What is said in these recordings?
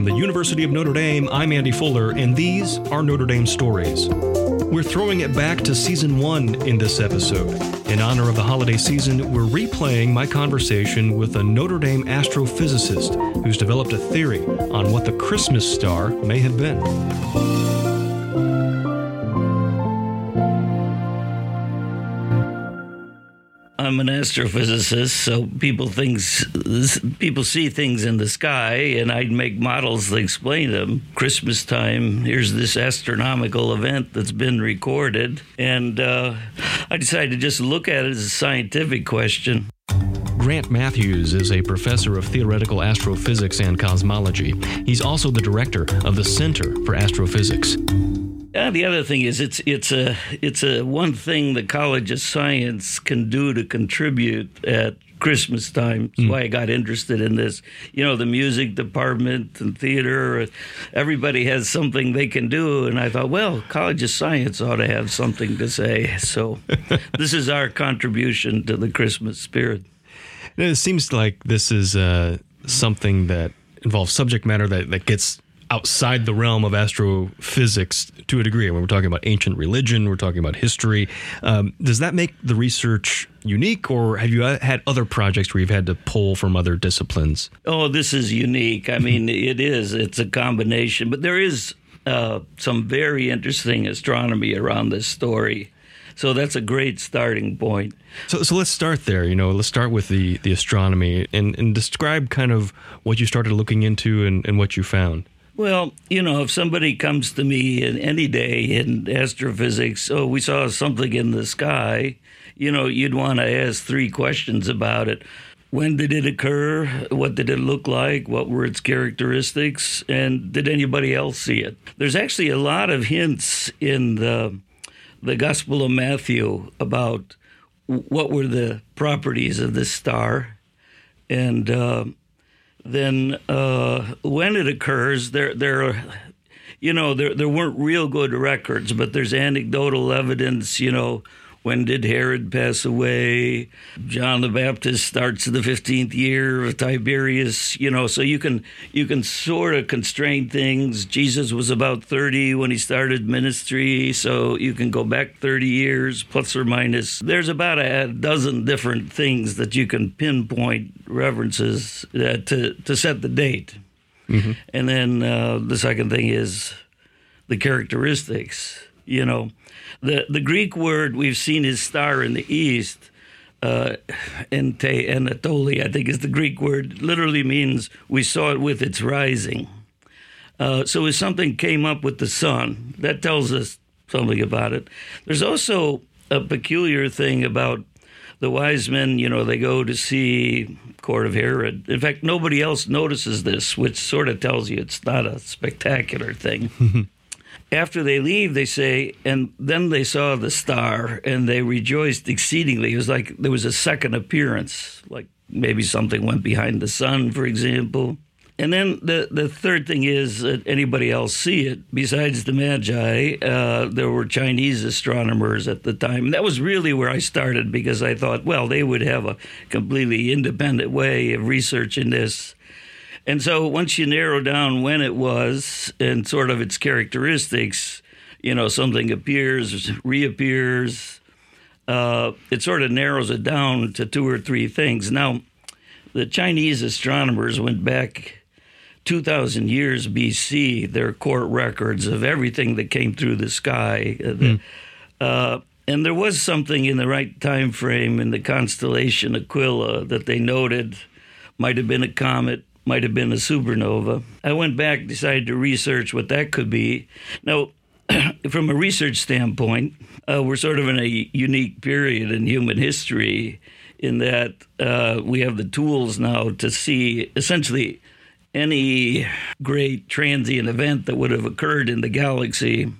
From the University of Notre Dame, I'm Andy Fuller, and these are Notre Dame stories. We're throwing it back to season one in this episode. In honor of the holiday season, we're replaying my conversation with a Notre Dame astrophysicist who's developed a theory on what the Christmas star may have been. I'm an astrophysicist, so people things people see things in the sky, and I'd make models that explain them. Christmas time, here's this astronomical event that's been recorded, and uh, I decided to just look at it as a scientific question. Grant Mathews is a professor of theoretical astrophysics and cosmology. He's also the director of the Center for Astrophysics. Yeah, the other thing is it's it's a it's a one thing the College of Science can do to contribute at Christmas time. That's mm. why I got interested in this. You know, the music department and theater, everybody has something they can do. And I thought, well, College of Science ought to have something to say. So this is our contribution to the Christmas spirit. It seems like this is uh, something that involves subject matter that, that gets outside the realm of astrophysics to a degree. When we're talking about ancient religion, we're talking about history. Um, does that make the research unique, or have you had other projects where you've had to pull from other disciplines? Oh, this is unique. I mean, it is. It's a combination, but there is uh, some very interesting astronomy around this story. So that's a great starting point. So, so let's start there. You know, let's start with the, the astronomy and, and describe kind of what you started looking into and, and what you found. Well, you know, if somebody comes to me in any day in astrophysics, oh, we saw something in the sky, you know, you'd want to ask three questions about it. When did it occur? What did it look like? What were its characteristics? And did anybody else see it? There's actually a lot of hints in the the Gospel of Matthew about what were the properties of this star, and uh, then uh, when it occurs, there there, you know, there there weren't real good records, but there's anecdotal evidence, you know, when did Herod pass away? John the Baptist starts in the 15th year of Tiberius, you know, so you can you can sort of constrain things. Jesus was about 30 when he started ministry, so you can go back 30 years plus or minus. There's about a dozen different things that you can pinpoint references uh, to to set the date. Mm-hmm. And then uh, the second thing is the characteristics, you know the the Greek word we've seen his star in the east, uh, ente I think is the Greek word. Literally means we saw it with its rising. Uh, so if something came up with the sun, that tells us something about it. There's also a peculiar thing about the wise men. You know, they go to see court of Herod. In fact, nobody else notices this, which sort of tells you it's not a spectacular thing. after they leave, they say, and then they saw the star and they rejoiced exceedingly. It was like there was a second appearance, like maybe something went behind the sun, for example. And then the, the third thing is that anybody else see it besides the Magi? Uh, there were Chinese astronomers at the time. And that was really where I started because I thought, well, they would have a completely independent way of researching this and so once you narrow down when it was and sort of its characteristics, you know, something appears, reappears, uh, it sort of narrows it down to two or three things. Now, the Chinese astronomers went back 2,000 years BC, their court records of everything that came through the sky. Mm. Uh, and there was something in the right time frame in the constellation Aquila that they noted might have been a comet, might have been a supernova. I went back, decided to research what that could be. Now, from a research standpoint, uh, we're sort of in a unique period in human history in that uh, we have the tools now to see essentially any great transient event that would have occurred in the galaxy.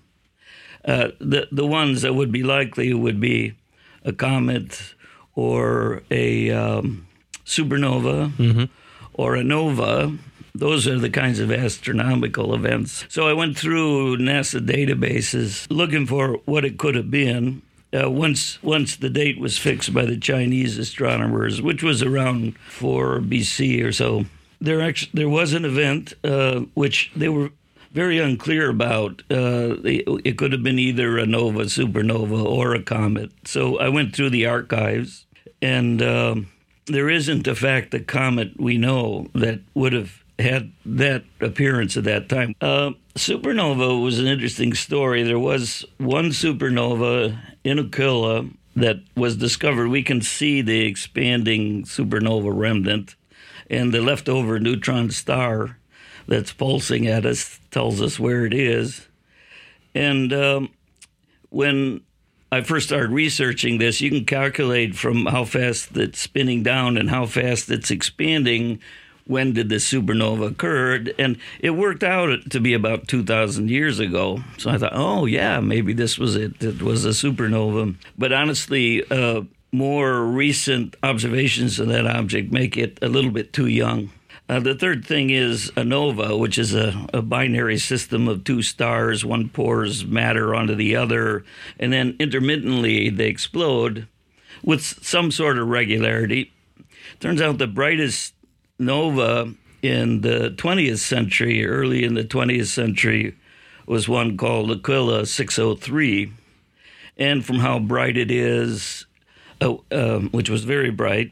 Uh, the the ones that would be likely would be a comet or a um, supernova. Mm-hmm or a nova. Those are the kinds of astronomical events. So I went through NASA databases looking for what it could have been. Uh, once once the date was fixed by the Chinese astronomers, which was around 4 BC or so, there actually there was an event uh, which they were very unclear about. Uh, it, could have been either a nova, supernova, or a comet. So I went through the archives, and um, there isn't, in fact, a comet we know that would have had that appearance at that time. Uh, supernova was an interesting story. There was one supernova in Aquila that was discovered. We can see the expanding supernova remnant, and the leftover neutron star that's pulsing at us tells us where it is. And um, when I first started researching this, you can calculate from how fast it's spinning down and how fast it's expanding. When did the supernova occur and it worked out to be about 2000 years ago. So i thought oh yeah maybe this was it. It was a supernova. But honestly uh, more recent observations of that object make it a little bit too young uh, the third thing is a nova, which is a, a, binary system of two stars. One pours matter onto the other, and then intermittently they explode with some sort of regularity. Turns out the brightest nova in the 20th century, early in the 20th century, was one called Aquila 603. And from how bright it is, uh, um, which was very bright,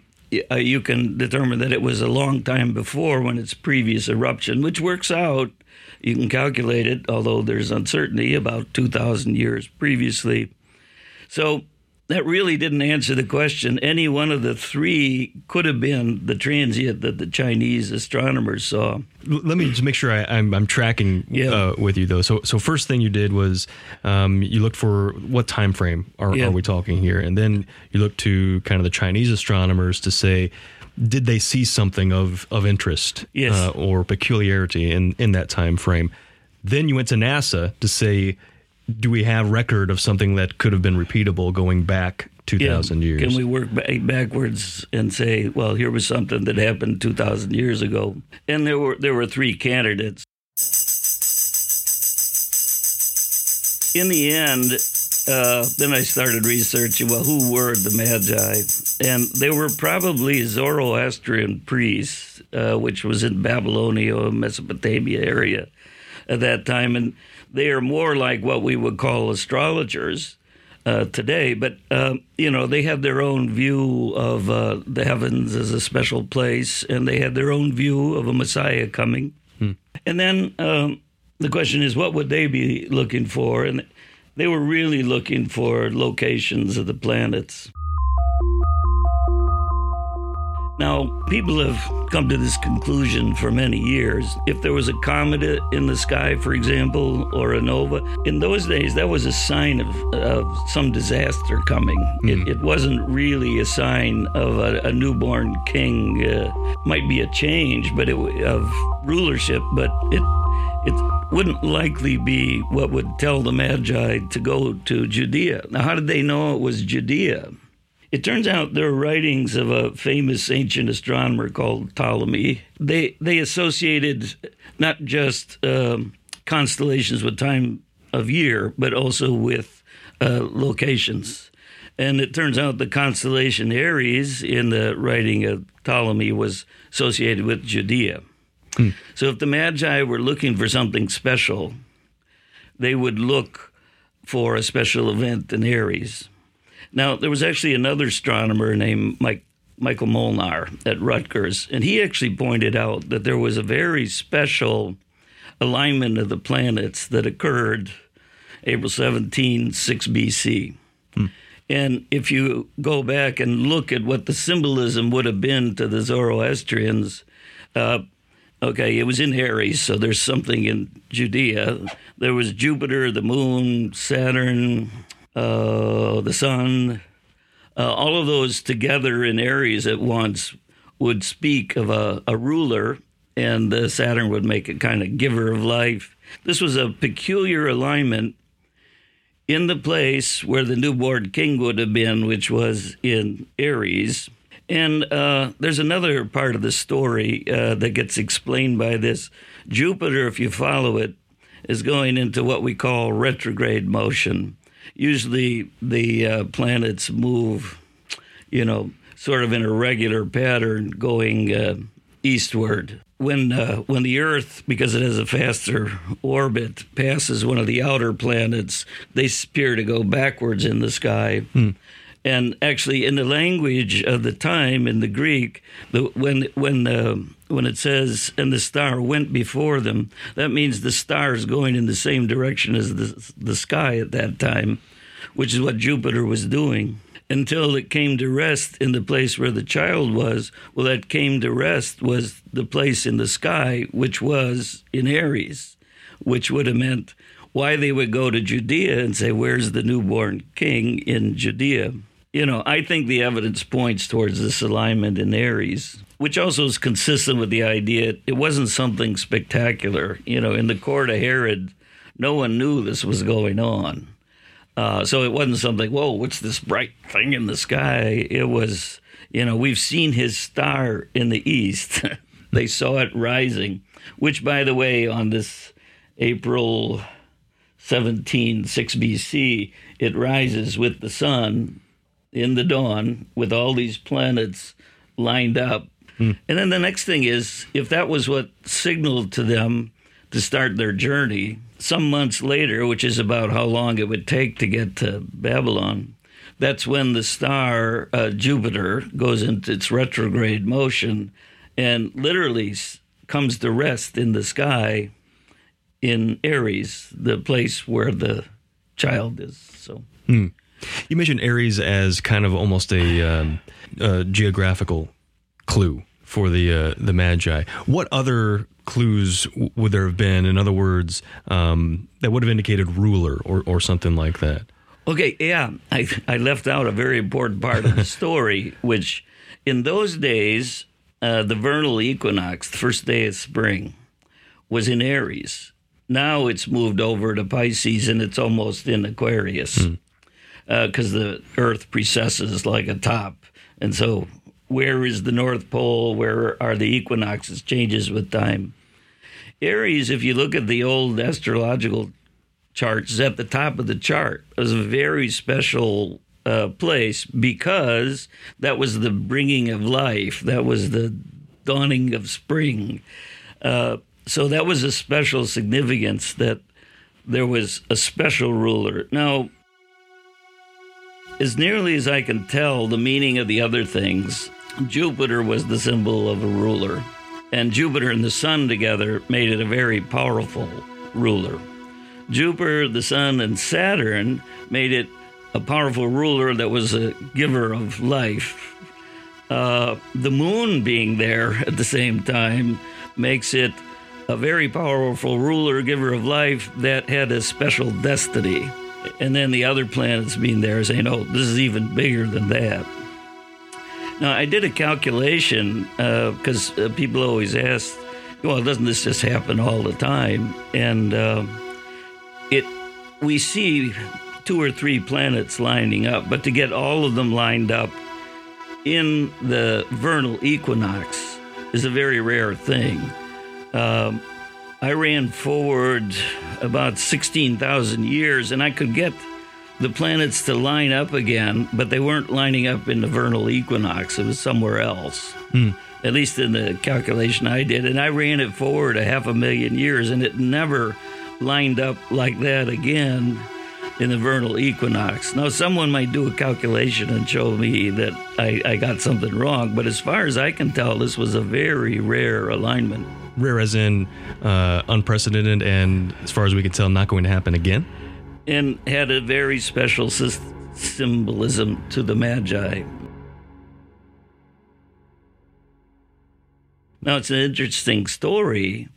uh, you can determine that it was a long time before when its previous eruption, which works out. You can calculate it, although there's uncertainty about 2,000 years previously. So that really didn't answer the question. Any one of the three could have been the transient that the Chinese astronomers saw. Let me just make sure I, am I'm, I'm tracking yeah. uh, with you though. So, so first thing you did was um, you looked for what time frame are, yeah. are we talking here, and then you looked to kind of the Chinese astronomers to say did they see something of of interest yes. uh, or peculiarity in in that time frame. Then you went to NASA to say do we have record of something that could have been repeatable going back 2,000 yeah. years? Can we work back backwards and say, well, here was something that happened 2,000 years ago? And there were there were three candidates. In the end, uh, then I started researching. Well, who were the Magi? And they were probably Zoroastrian priests, uh, which was in Babylonia, Mesopotamia area at that time, and they are more like what we would call astrologers. Uh, today, but uh, you know they had their own view of uh, the heavens as a special place, and they had their own view of a Messiah coming. Hmm. And then um, the question is, what would they be looking for? And they were really looking for locations of the planets. Now, people have come to this conclusion for many years. If there was a comet in the sky, for example, or a nova, in those days, that was a sign of, of some disaster coming. Mm. It, hmm. it, wasn't really a sign of a, a newborn king. Uh, might be a change, but it, of rulership, but it it wouldn't likely be what would tell the Magi to go to Judea. Now, how did they know it was Judea? It turns out there are writings of a famous ancient astronomer called Ptolemy. They they associated not just um, constellations with time of year, but also with uh, locations. And it turns out the constellation Aries in the writing of Ptolemy was associated with Judea. Hmm. So if the Magi were looking for something special, they would look for a special event in Aries. Now, there was actually another astronomer named Mike, Michael Molnar at Rutgers, and he actually pointed out that there was a very special alignment of the planets that occurred April 17, 6 BC. Hmm. And if you go back and look at what the symbolism would have been to the Zoroastrians, uh, okay, it was in Aries, so there's something in Judea. There was Jupiter, the moon, Saturn, uh, the sun, uh, all of those together in Aries at once would speak of a, a ruler, and uh, Saturn would make a kind of giver of life. This was a peculiar alignment in the place where the newborn king would have been, which was in Aries. And uh, there's another part of the story uh, that gets explained by this. Jupiter, if you follow it, is going into what we call retrograde motion usually the uh, planets move, you know, sort of in a regular pattern going uh, eastward. when uh, when the Earth, because it has a faster orbit, passes one of the outer planets, they appear to go backwards in the sky. And actually, in the language of the time, in the Greek, the, when when uh, when it says "and the star went before them," that means the star is going in the same direction as the the sky at that time, which is what Jupiter was doing until it came to rest in the place where the child was. Well, that came to rest was the place in the sky, which was in Aries, which would have meant why they would go to Judea and say, Where's the newborn king in Judea? You know, I think the evidence points towards this alignment in Aries, which also is consistent with the idea it wasn't something spectacular. You know, in the court of Herod, no one knew this was going on. Uh, so it wasn't something, whoa, what's this bright thing in the sky? It was, you know, we've seen his star in the east. they saw it rising, which, by the way, on this April 17, 6 BC, it rises with the sun in the dawn with all these planets lined up. And then the next thing is if that was what signaled to them to start their journey, some months later, which is about how long it would take to get to Babylon, that's when the star uh, Jupiter goes into its retrograde motion and literally s- comes to rest in the sky in Aries, the place where the child is. So. You mentioned Aries as kind of almost a, um, a geographical clue for the uh, the Magi. What other clues w- would there have been? In other words, um, that would have indicated ruler or, or something like that. Okay, yeah, I, I left out a very important part of the story, which in those days, uh, the vernal equinox, the first day of spring, was in Aries. Now it's moved over to Pisces and it's almost in Aquarius because the Earth precesses like a top. And so, where is the North Pole? Where are the equinoxes? Changes with time. Aries, if you look at the old astrological charts, is at the top of the chart. It was a very special uh, place because that was the bringing of life. That was the dawning of spring. Uh, so that was a special significance that there was a special ruler. Now, as nearly as I can tell, the meaning of the other things, Jupiter was the symbol of a ruler, and Jupiter and the sun together made it a very powerful ruler. Jupiter, the sun, and Saturn made it a powerful ruler that was a giver of life. Uh, the moon being there at the same time makes it a very powerful ruler, giver of life that had a special destiny. And then the other planets being there saying, oh, this is even bigger than that. Now, I did a calculation because uh, people always ask, well, doesn't this just happen all the time? And uh, it, we see two or three planets lining up, but to get all of them lined up in the vernal equinox is a very rare thing. Um, I ran forward about 16,000 years and I could get the planets to line up again, but they weren't lining up in the vernal equinox. It was somewhere else, hmm. at least in the calculation I did. And I ran it forward a half a million years and it never lined up like that again in the vernal equinox. Now, someone might do a calculation and show me that I, I got something wrong, but as far as I can tell, this was a very rare alignment. Rare as in uh, unprecedented, and as far as we can tell, not going to happen again. and had a very special sys- symbolism to the Magi. Now, it's an interesting story.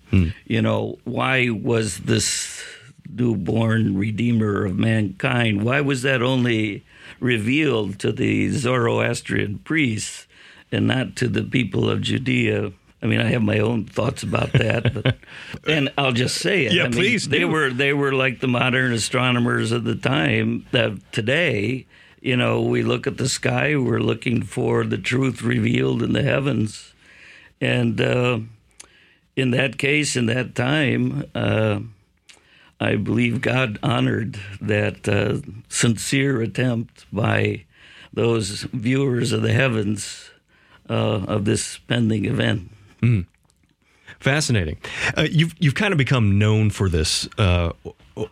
You know, why was this newborn Redeemer of mankind, why was that only revealed to the Zoroastrian priests and not to the people of Judea? I mean, I have my own thoughts about that, but and I'll just say it. Yeah, I mean, please They do. were they were like the modern astronomers of the time. That today, you know, we look at the sky, we're looking for the truth revealed in the heavens, and uh, in that case, in that time. Uh, I believe God honored that uh, sincere attempt by those viewers of the heavens uh, of this pending event. Fascinating. Uh, you've you've kind of become known for this uh,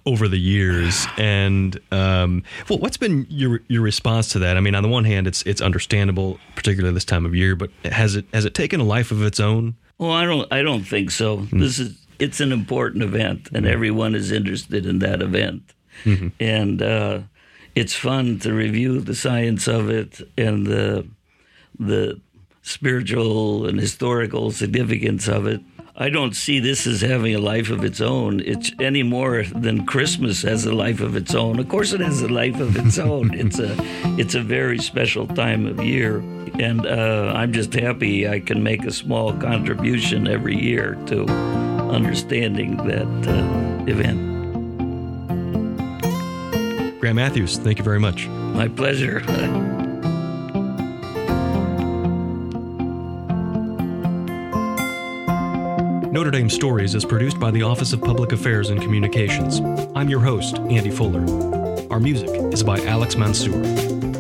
over the years, and um, well, what's been your your response to that? I mean, on the one hand, it's it's understandable, particularly this time of year, but has it has it taken a life of its own? Well, I don't I don't think so. Mm. This is it's an important event, and mm. everyone is interested in that event, mm-hmm. and uh, it's fun to review the science of it and the the spiritual and historical significance of it. I don't see this as having a life of its own. It's any more than Christmas has a life of its own. Of course, it has a life of its own. It's a, it's a very special time of year, and uh, I'm just happy I can make a small contribution every year to understanding that uh, event. Grant Mathews, thank you very much. My pleasure. Notre Dame Stories is produced by the Office of Public Affairs and Communications. I'm your host, Andy Fuller. Our music is by Alex Mansour.